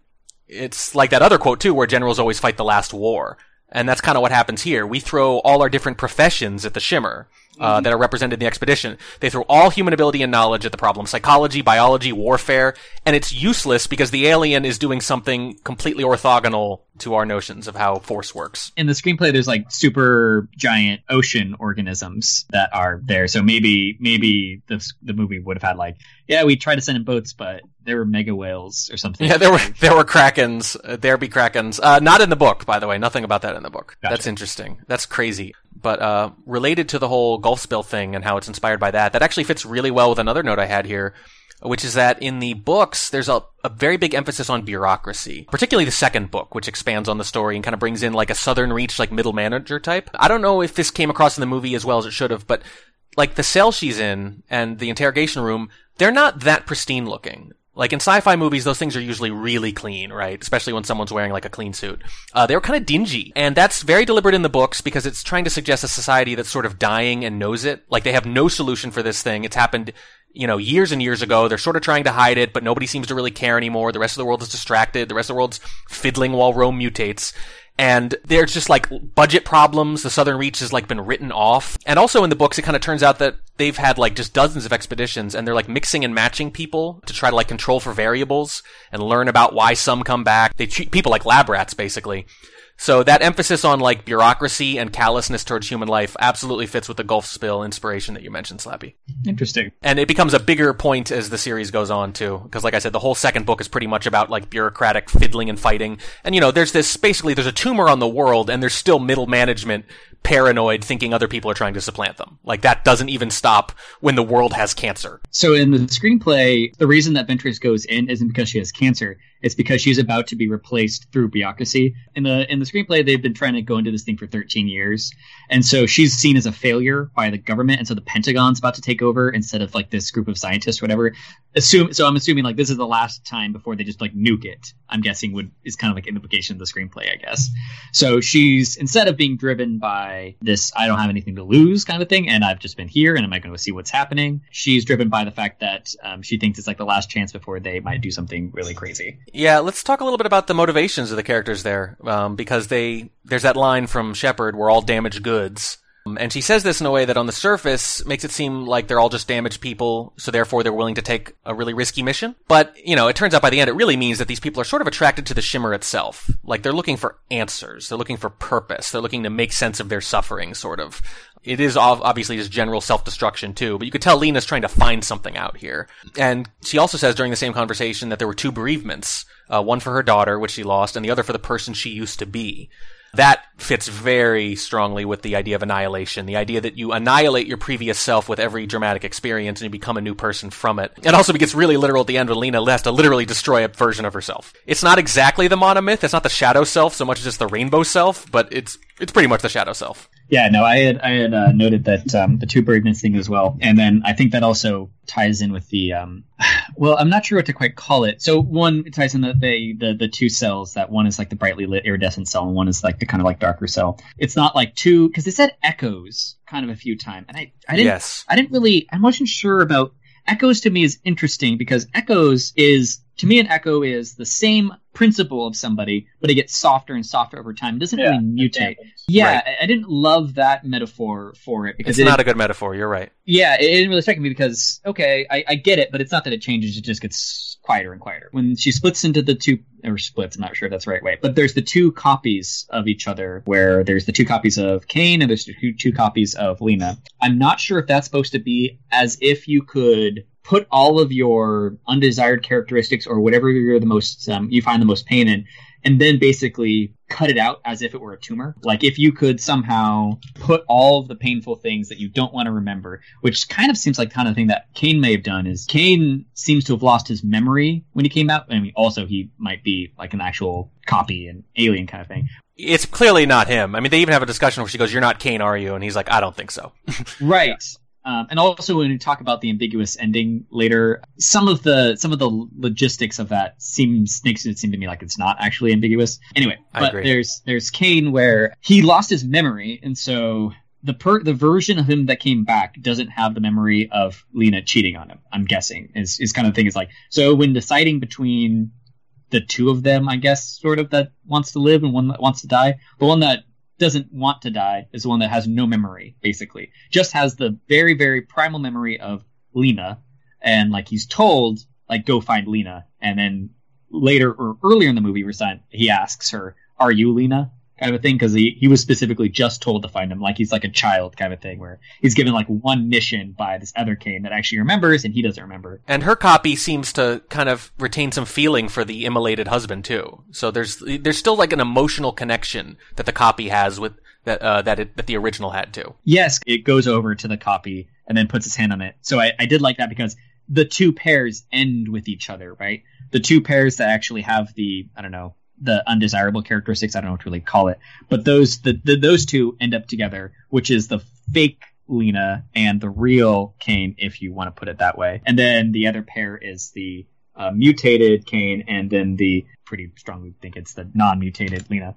[SPEAKER 7] It's like that other quote too, where generals always fight the last war. And that's kind of what happens here. We throw all our different professions at the Shimmer. Uh, that are represented in the expedition. They throw all human ability and knowledge at the problem. Psychology, biology, warfare, and it's useless because the alien is doing something completely orthogonal to our notions of how force works.
[SPEAKER 9] in the screenplay there's like super giant ocean organisms that are there so maybe maybe the, the movie would have had like yeah we tried to send in boats but there were mega whales or something
[SPEAKER 7] Yeah, there were there were krakens. Uh, there be krakens. Uh, not in the book, by the way. Nothing about that in the book.
[SPEAKER 9] Gotcha.
[SPEAKER 7] That's interesting. That's crazy. But uh, related to the whole Gulf spill thing and how it's inspired by that, that actually fits really well with another note I had here, which is that in the books there's a, a very big emphasis on bureaucracy, particularly the second book, which expands on the story and kind of brings in like a Southern Reach, like middle manager type. I don't know if this came across in the movie as well as it should have, but like the cell she's in and the interrogation room, they're not that pristine looking. Like in sci-fi movies, those things are usually really clean, right? Especially when someone's wearing like a clean suit. Uh, they were kind of dingy, and that's very deliberate in the books because it's trying to suggest a society that's sort of dying and knows it. Like they have no solution for this thing. It's happened, you know, years and years ago. They're sort of trying to hide it, but nobody seems to really care anymore. The rest of the world is distracted. The rest of the world's fiddling while Rome mutates. And there's just like budget problems. The Southern Reach has like been written off. And also in the books, it kind of turns out that they've had like just dozens of expeditions and they're like mixing and matching people to try to like control for variables and learn about why some come back. They treat people like lab rats, basically. So that emphasis on like bureaucracy and callousness towards human life absolutely fits with the Gulf spill inspiration that you mentioned, Slappy.
[SPEAKER 9] Interesting.
[SPEAKER 7] And it becomes a bigger point as the series goes on too, because like I said, the whole second book is pretty much about like bureaucratic fiddling and fighting. And you know, there's this basically there's a tumor on the world, and there's still middle management paranoid, thinking other people are trying to supplant them. Like that doesn't even stop when the world has cancer.
[SPEAKER 9] So in the screenplay, the reason that Ventress goes in isn't because she has cancer. It's because she's about to be replaced through bureaucracy. In the in the screenplay, they've been trying to go into this thing for 13 years, and so she's seen as a failure by the government, and so the Pentagon's about to take over instead of like this group of scientists, whatever. Assume so. I'm assuming like this is the last time before they just like nuke it. I'm guessing would is kind of like an implication of the screenplay, I guess. So she's instead of being driven by this, I don't have anything to lose kind of thing, and I've just been here, and am I going to see what's happening? She's driven by the fact that um, she thinks it's like the last chance before they might do something really crazy.
[SPEAKER 7] Yeah, let's talk a little bit about the motivations of the characters there, um, because they there's that line from Sheppard, "We're all damaged goods," and she says this in a way that, on the surface, makes it seem like they're all just damaged people, so therefore they're willing to take a really risky mission. But you know, it turns out by the end, it really means that these people are sort of attracted to the shimmer itself. Like they're looking for answers, they're looking for purpose, they're looking to make sense of their suffering, sort of. It is obviously just general self-destruction too, but you could tell Lena's trying to find something out here. And she also says during the same conversation that there were two bereavements, uh, one for her daughter, which she lost, and the other for the person she used to be. That fits very strongly with the idea of annihilation, the idea that you annihilate your previous self with every dramatic experience and you become a new person from it. It also gets really literal at the end when Lena has to literally destroy a version of herself. It's not exactly the monomyth, it's not the shadow self so much as just the rainbow self, but it's it's pretty much the shadow self.
[SPEAKER 9] Yeah, no, I had I had uh, noted that um, the two bereavements thing as well, and then I think that also ties in with the um, [SIGHS] well, I'm not sure what to quite call it. So one it ties in the, the the the two cells that one is like the brightly lit iridescent cell, and one is like the kind of like darker cell. It's not like two because they said echoes kind of a few times, and I I didn't
[SPEAKER 7] Yes.
[SPEAKER 9] I didn't really I wasn't sure about echoes. To me is interesting because echoes is to me an echo is the same principle of somebody, but it gets softer and softer over time. It doesn't
[SPEAKER 8] Yeah,
[SPEAKER 9] really mutate. Yeah,
[SPEAKER 7] Right.
[SPEAKER 9] I, I didn't love that metaphor for it because
[SPEAKER 7] It's
[SPEAKER 9] it,
[SPEAKER 7] not a good metaphor, you're right.
[SPEAKER 9] yeah, it didn't really strike me because okay, I, I get it, but it's not that it changes; it just gets quieter and quieter. When she splits into the two or splits, I'm not sure if that's the right way, but there's the two copies of each other, where there's the two copies of Kane and there's the two, two copies of Lena. I'm not sure if that's supposed to be as if you could put all of your undesired characteristics or whatever you're the most um, you find the most pain in and then basically cut it out as if it were a tumor. Like if you could somehow put all of the painful things that you don't want to remember, which kind of seems like the kind of thing that Kane may have done is Kane seems to have lost his memory when he came out. I mean, also he might be like an actual copy and alien kind of thing.
[SPEAKER 7] It's clearly not him. I mean, they even have a discussion where she goes, "You're not Kane, are you?" And he's like, "I don't think so." [LAUGHS]
[SPEAKER 9] Right. Um, and also when we talk about the ambiguous ending later, some of the some of the logistics of that seems makes it seem to me like it's not actually ambiguous. Anyway,
[SPEAKER 7] I
[SPEAKER 9] but
[SPEAKER 7] agree.
[SPEAKER 9] there's there's Kane where he lost his memory, and so the per the version of him that came back doesn't have the memory of Lena cheating on him. I'm guessing is is kind of thing is like so when deciding between the two of them, I guess, sort of that wants to live and one that wants to die, the one that doesn't want to die is the one that has no memory, basically. Just has the very, very primal memory of Lena, and like he's told, like go find Lena, and then later or earlier in the movie, he asks her, "Are you Lena?" Kind of a thing because he, he was specifically just told to find him like he's like a child kind of thing where he's given like one mission by this other Kane that actually remembers and he doesn't remember
[SPEAKER 7] And her copy seems to kind of retain some feeling for the immolated husband too. So there's there's still like an emotional connection that the copy has with that uh, that it, that the original had too.
[SPEAKER 9] yes, it goes over to the copy and then puts his hand on it. So I, I did like that because the two pairs end with each other, right? The two pairs that actually have the, I don't know, the undesirable characteristics, I don't know what to really call it, but those, the, the those two end up together, which is the fake Lena and the real Kane, if you want to put it that way. And then the other pair is the uh, mutated Kane and then the pretty strongly think it's the non-mutated Lena.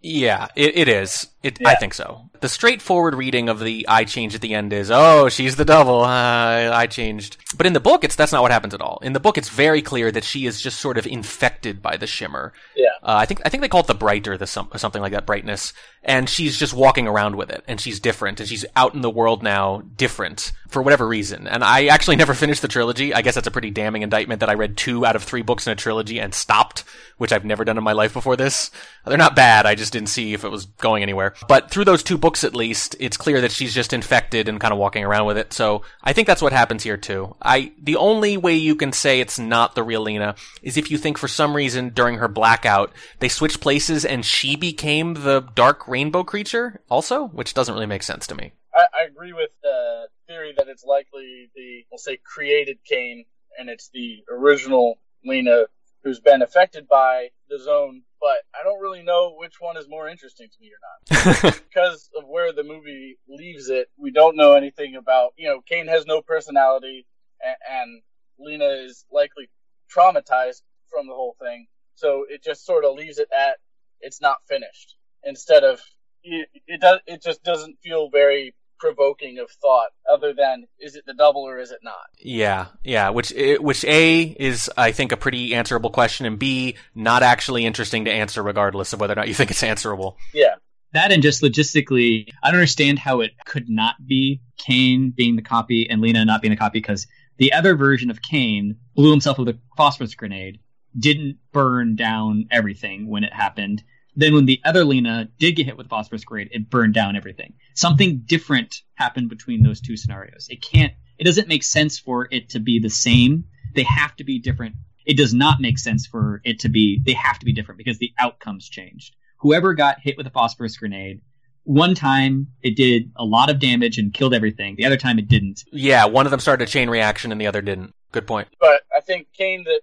[SPEAKER 7] Yeah, it, it is. It, I think so. The straightforward reading of the I changed at the end is, oh, she's the devil. Uh, I changed. But in the book, it's that's not what happens at all. In the book, it's very clear that she is just sort of infected by the shimmer.
[SPEAKER 8] Yeah.
[SPEAKER 7] Uh, I think I think they call it the brighter, the some, something like that brightness, and she's just walking around with it, and she's different, and she's out in the world now, different for whatever reason. And I actually never [LAUGHS] finished the trilogy. I guess that's a pretty damning indictment that I read two out of three books in a trilogy and stopped, which I've never done in my life before this. They're not bad. I just didn't see if it was going anywhere. But through those two books, at least, it's clear that she's just infected and kind of walking around with it. So I think that's what happens here too. I the only way you can say it's not the real Lena is if you think for some reason during her blackout they switched places and she became the dark rainbow creature also, which doesn't really make sense to me.
[SPEAKER 8] I, I agree with the theory that it's likely the we'll say created Kane and it's the original Lena who's been affected by the zone, but I don't really know which one is more interesting to me or not. [LAUGHS] because of where the movie leaves it, we don't know anything about, you know, Kane has no personality and, and Lena is likely traumatized from the whole thing. So it just sort of leaves it at it's not finished instead of it, it does it just doesn't feel very provoking of thought other than is it the double or is it not
[SPEAKER 7] Yeah, yeah. Which eh, which a is I think a pretty answerable question, and b not actually interesting to answer, regardless of whether or not you think it's answerable.
[SPEAKER 8] yeah
[SPEAKER 9] That and just logistically, I don't understand how it could not be Kane being the copy and Lena not being the copy because the other version of Kane blew himself with a phosphorus grenade, didn't burn down everything when it happened. Then when the other Lena did get hit with a phosphorus grenade, it burned down everything. Something different happened between those two scenarios. It can't, it doesn't make sense for it to be the same. They have to be different. It does not make sense for it to be, they have to be different because the outcomes changed. Whoever got hit with a phosphorus grenade, one time it did a lot of damage and killed everything. The other time it didn't.
[SPEAKER 7] Yeah, one of them started a chain reaction and the other didn't. Good point.
[SPEAKER 8] but i think kane that that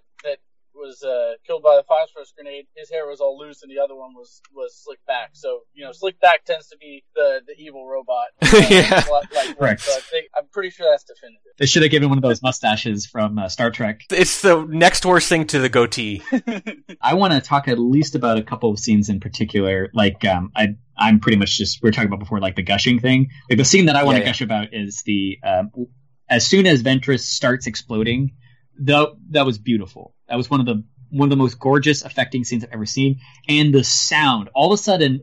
[SPEAKER 8] was uh, killed by the phosphorus grenade his hair was all loose and the other one was was slicked back so you know slicked back tends to be the the evil robot uh, [LAUGHS]
[SPEAKER 7] Yeah.
[SPEAKER 8] like, like
[SPEAKER 9] Correct.
[SPEAKER 8] so i think i'm pretty sure that's definitive
[SPEAKER 9] They should have given one of those mustaches from uh, Star Trek.
[SPEAKER 7] It's the next worst thing to the goatee. [LAUGHS]
[SPEAKER 9] I want to talk at least about a couple of scenes in particular. Like, um, I, I'm pretty much just we are talking about before, like the gushing thing. Like the scene that I want
[SPEAKER 7] Yeah,
[SPEAKER 9] to
[SPEAKER 7] yeah.
[SPEAKER 9] gush about is the um, as soon as Ventress starts exploding. That that was beautiful. That was one of the one of the most gorgeous, affecting scenes I've ever seen. And the sound, all of a sudden,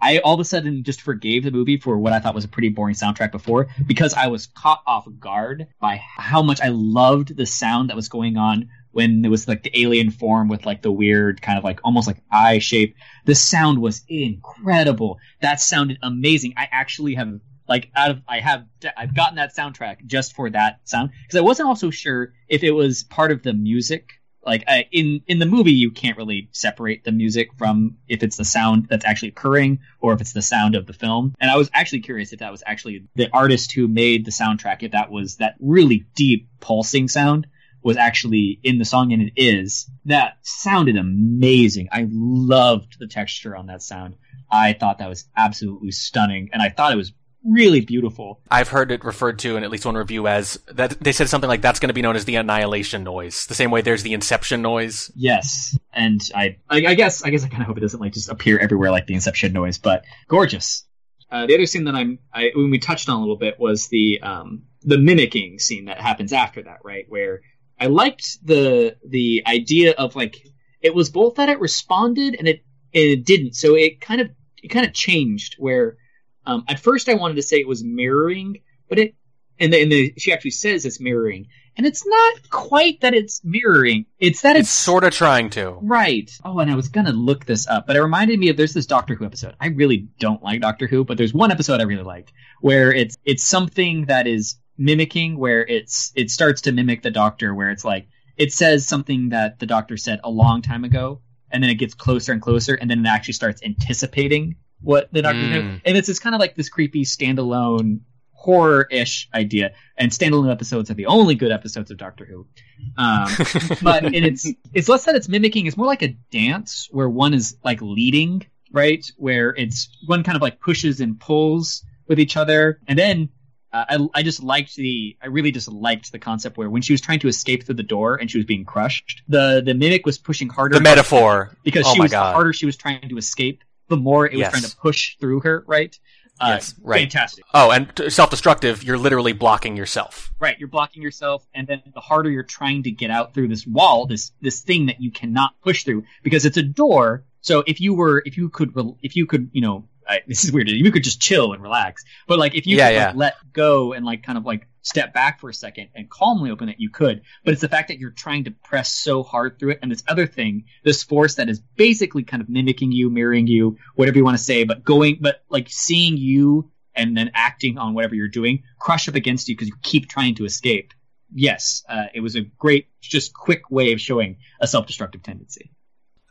[SPEAKER 9] I all of a sudden just forgave the movie for what I thought was a pretty boring soundtrack before because I was caught off guard by how much I loved the sound that was going on when it was like the alien form with like the weird kind of like almost like eye shape. The sound was incredible. That sounded amazing. I actually have like out of I have I've gotten that soundtrack just for that sound because I wasn't also sure if it was part of the music like I, in in the movie you can't really separate the music from if it's the sound that's actually occurring or if it's the sound of the film. And i was actually curious if that was actually the artist who made the soundtrack if that was that really deep pulsing sound was actually in the song and it is. That sounded amazing. I loved the texture on that sound. I thought that was absolutely stunning and i thought it was really beautiful
[SPEAKER 7] I've heard it referred to in at least one review as that they said something like that's going to be known as the annihilation noise. The same way there's the inception noise.
[SPEAKER 9] Yes, and I, I, I guess, I guess I kind of hope it doesn't like just appear everywhere like the Inception noise, but gorgeous. Uh, the other scene that I'm, I, when we touched on a little bit was the, um, the mimicking scene that happens after that, right? Where I liked the, the idea of like, it was both that it responded and it, and it didn't. So it kind of, it kind of changed where, um, at first I wanted to say it was mirroring, but it, and the, and the, she actually says it's mirroring, and it's not quite that it's mirroring. It's that
[SPEAKER 7] It's
[SPEAKER 9] it's,
[SPEAKER 7] sort of trying to.
[SPEAKER 9] right. Oh, and I was gonna look this up, but it reminded me of there's this Doctor Who episode. I really don't like Doctor Who, but there's one episode I really liked where it's it's something that is mimicking, where it's it starts to mimic the Doctor, where it's like it says something that the Doctor said a long time ago, and then it gets closer and closer, and then it actually starts anticipating what the Doctor
[SPEAKER 7] Mm.
[SPEAKER 9] and it's it's kind of like this creepy standalone horror-ish idea. And standalone episodes are the only good episodes of Doctor Who. Um, [LAUGHS] but and it's it's less that it's mimicking; it's more like a dance where one is like leading, right? Where it's one kind of like pushes and pulls with each other, and then. Uh, I, I just liked the I really just liked the concept where when she was trying to escape through the door and she was being crushed, the the mimic was pushing harder
[SPEAKER 7] The metaphor.
[SPEAKER 9] because
[SPEAKER 7] Oh
[SPEAKER 9] she was
[SPEAKER 7] God.
[SPEAKER 9] the harder she was trying to escape, the more it was trying to push through her, right? Uh,
[SPEAKER 7] Yes, right.
[SPEAKER 9] Fantastic.
[SPEAKER 7] Oh, and self-destructive, you're literally blocking yourself.
[SPEAKER 9] Right, you're blocking yourself, and then the harder you're trying to get out through this wall, this this thing that you cannot push through because it's a door. So if you were, if you could, if you could, you know, I, this is weird. You could just chill and relax, but like if you
[SPEAKER 7] Yeah,
[SPEAKER 9] could
[SPEAKER 7] yeah.
[SPEAKER 9] like, let go and like kind of like step back for a second and calmly open it, you could. But it's the fact that you're trying to press so hard through it, and this other thing, this force that is basically kind of mimicking you, mirroring you, whatever you want to say, but going, but like seeing you and then acting on whatever you're doing, crush up against you because you keep trying to escape. Yes, uh, it was a great, just quick way of showing a self-destructive tendency.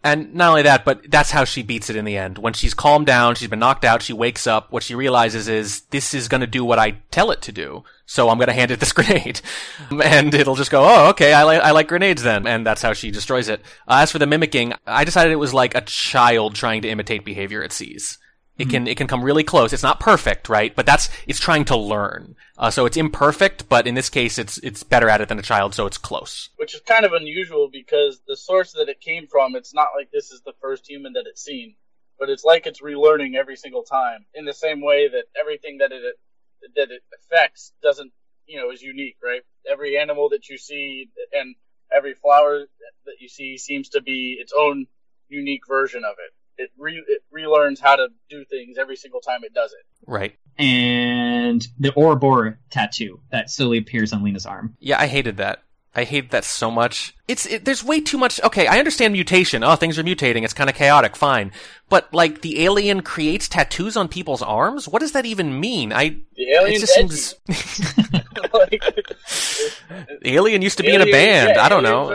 [SPEAKER 7] And not only that, but that's how she beats it in the end. When she's calmed down, she's been knocked out, she wakes up, what she realizes is, this is gonna do what I tell it to do. So I'm gonna hand it this [LAUGHS] grenade. And it'll just go, oh, okay, I, li- I like grenades then. And that's how she destroys it. Uh, as for the mimicking, I decided it was like a child trying to imitate behavior it sees. It can, it can come really close. It's not perfect, right? But that's, it's trying to learn. Uh, so it's imperfect, but in this case, it's, it's better at it than a child, so it's close.
[SPEAKER 8] which is kind of unusual because the source that it came from, it's not like this is the first human that it's seen, but it's like it's relearning every single time in the same way that everything that it that it affects doesn't, you know, is unique, right? Every animal that you see and every flower that you see seems to be its own unique version of it. It re it relearns how to do things every single time it does it.
[SPEAKER 7] Right.
[SPEAKER 9] And the Ouroboros tattoo that slowly appears on Lena's arm.
[SPEAKER 7] Yeah, I hated that. I hate that so much. It's it, there's way too much. Okay, I understand mutation. Oh, things are mutating. It's kind of chaotic. Fine, but like the alien creates tattoos on people's arms. What does that even mean? I
[SPEAKER 8] The alien
[SPEAKER 7] just seems.
[SPEAKER 8] like, [LAUGHS] [LAUGHS]
[SPEAKER 7] the alien used to be in a band.
[SPEAKER 8] yeah,
[SPEAKER 7] I don't know.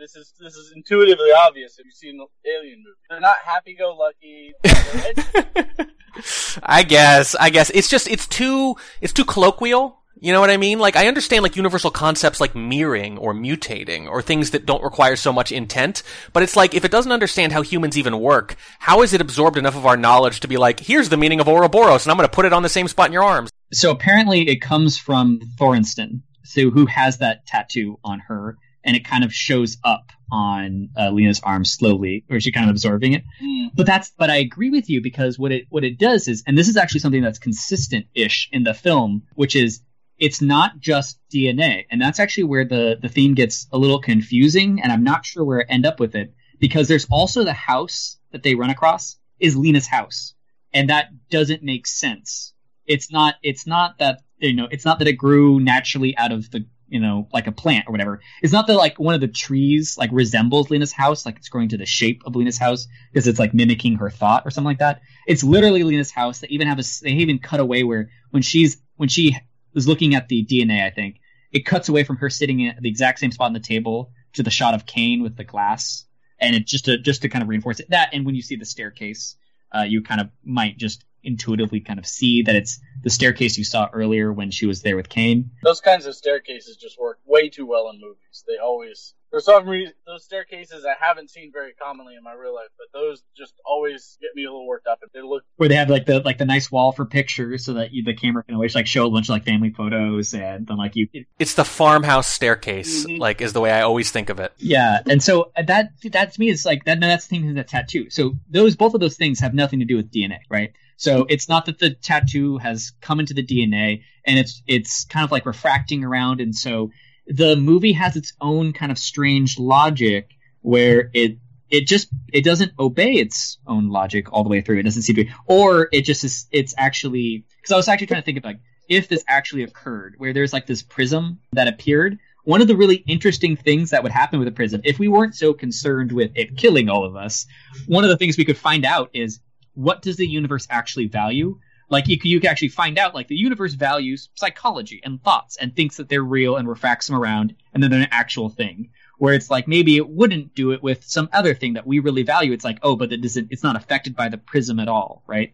[SPEAKER 8] This is this is intuitively obvious if you've seen the Alien movie. They're not happy-go-lucky. [LAUGHS]
[SPEAKER 7] I guess. I guess it's just it's too it's too colloquial. You know what I mean? Like I understand like universal concepts like mirroring or mutating or things that don't require so much intent, but it's like if it doesn't understand how humans even work, how is it absorbed enough of our knowledge to be like, here's the meaning of Ouroboros and I'm going to put it on the same spot in your arms?
[SPEAKER 9] So apparently it comes from Thorensen, so who has that tattoo on her, and it kind of shows up on uh, Lena's arm slowly, or she kind of absorbing it.
[SPEAKER 8] Hmm.
[SPEAKER 9] But that's but I agree with you because what it what it does is, and this is actually something that's consistent-ish in the film, which is it's not just DNA, and that's actually where the the theme gets a little confusing, and I'm not sure where I end up with it because there's also the house that they run across is Lena's house, and that doesn't make sense. It's not it's not that you know it's not that it grew naturally out of the you know like a plant or whatever. It's not that like one of the trees like resembles Lena's house, like it's growing to the shape of Lena's house because it's like mimicking her thought or something like that. It's literally Lena's house. They even have a they even cut away where when she's when she was looking at the DNA, I think it cuts away from her sitting at the exact same spot on the table to the shot of Kane with the glass, and it just to just to kind of reinforce it. That and when you see the staircase, uh, you kind of might just intuitively kind of see that it's the staircase you saw earlier when she was there with Kane.
[SPEAKER 8] Those kinds of staircases just work way too well in movies. They always, for some reason, those staircases I haven't seen very commonly in my real life, but those just always get me a little worked up. If they look,
[SPEAKER 9] Where they have like the like the nice wall for pictures, so that you, the camera can always like show a bunch of like family photos, and then like you
[SPEAKER 7] It's the farmhouse staircase,
[SPEAKER 8] Mhm.
[SPEAKER 7] like is the way I always think of it.
[SPEAKER 9] Yeah, and so uh, that that to me is like that. That's the thing with the tattoo. So those both of those things have nothing to do with DNA, right? So it's not that the tattoo has come into the DNA and it's it's kind of like refracting around, and so the movie has its own kind of strange logic where it it just it doesn't obey its own logic all the way through. It doesn't seem to, or it just is. It's actually because I was actually trying to think of like if this actually occurred, where there's like this prism that appeared. One of the really interesting things that would happen with a prism, if we weren't so concerned with it killing all of us, one of the things we could find out is what does the universe actually value? Like you, you can actually find out, like the universe values psychology and thoughts and thinks that they're real and refracts them around, and then they're an actual thing where it's like maybe it wouldn't do it with some other thing that we really value. It's like, oh, but it doesn't, it's not affected by the prism at all, right?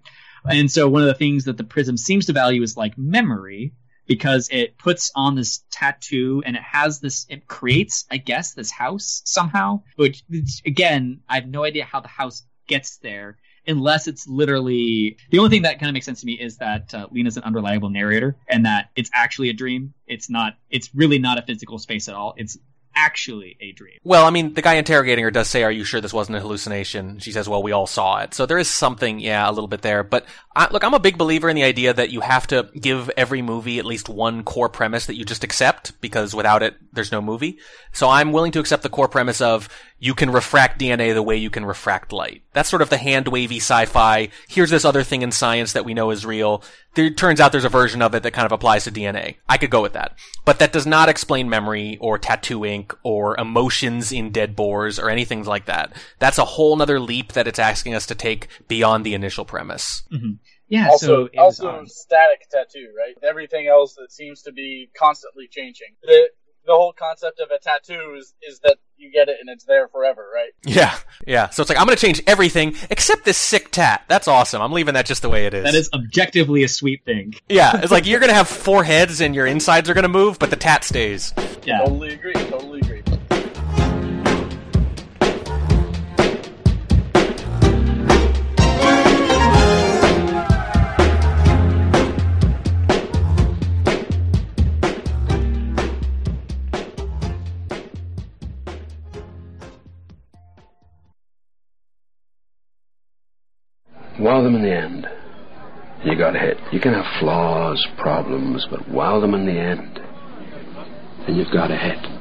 [SPEAKER 9] And so one of the things that the prism seems to value is like memory because it puts on this tattoo and it has this, it creates, I guess, this house somehow, which again, I have no idea how the house gets there unless it's literally the only thing that kind of makes sense to me is that uh, Lena's an unreliable narrator and that it's actually a dream. It's not. It's really not a physical space at all. It's actually a dream.
[SPEAKER 7] Well, I mean, the guy interrogating her does say, "Are you sure this wasn't a hallucination?" She says, "Well, we all saw it." So there is something, yeah, a little bit there. But I, look, I'm a big believer in the idea that you have to give every movie at least one core premise that you just accept, because without it, there's no movie. So I'm willing to accept the core premise of you can refract DNA the way you can refract light. That's sort of the hand wavy sci-fi. Here's this other thing in science that we know is real. There turns out there's a version of it that kind of applies to DNA. I could go with that. But that does not explain memory or tattoo ink or emotions in dead boars or anything like that. That's a whole nother leap that it's asking us to take beyond the initial premise.
[SPEAKER 9] Mm-hmm. Yeah,
[SPEAKER 8] also,
[SPEAKER 9] so
[SPEAKER 8] also
[SPEAKER 9] um,
[SPEAKER 8] static tattoo, right? Everything else that seems to be constantly changing. The the whole concept of a tattoo is is that you get it and it's there forever, right?
[SPEAKER 7] Yeah, yeah. So it's like I'm going to change everything except this sick tat. That's awesome. I'm leaving that just the way it is.
[SPEAKER 9] that is objectively a sweet thing.
[SPEAKER 7] Yeah, it's like you're going to have four heads and your insides are going to move, but the tat stays.
[SPEAKER 9] Yeah.
[SPEAKER 8] Totally agree. Totally agree.
[SPEAKER 10] Wow them in the end. You got a hit. You can have flaws, problems, but wow them in the end. And you've got a hit.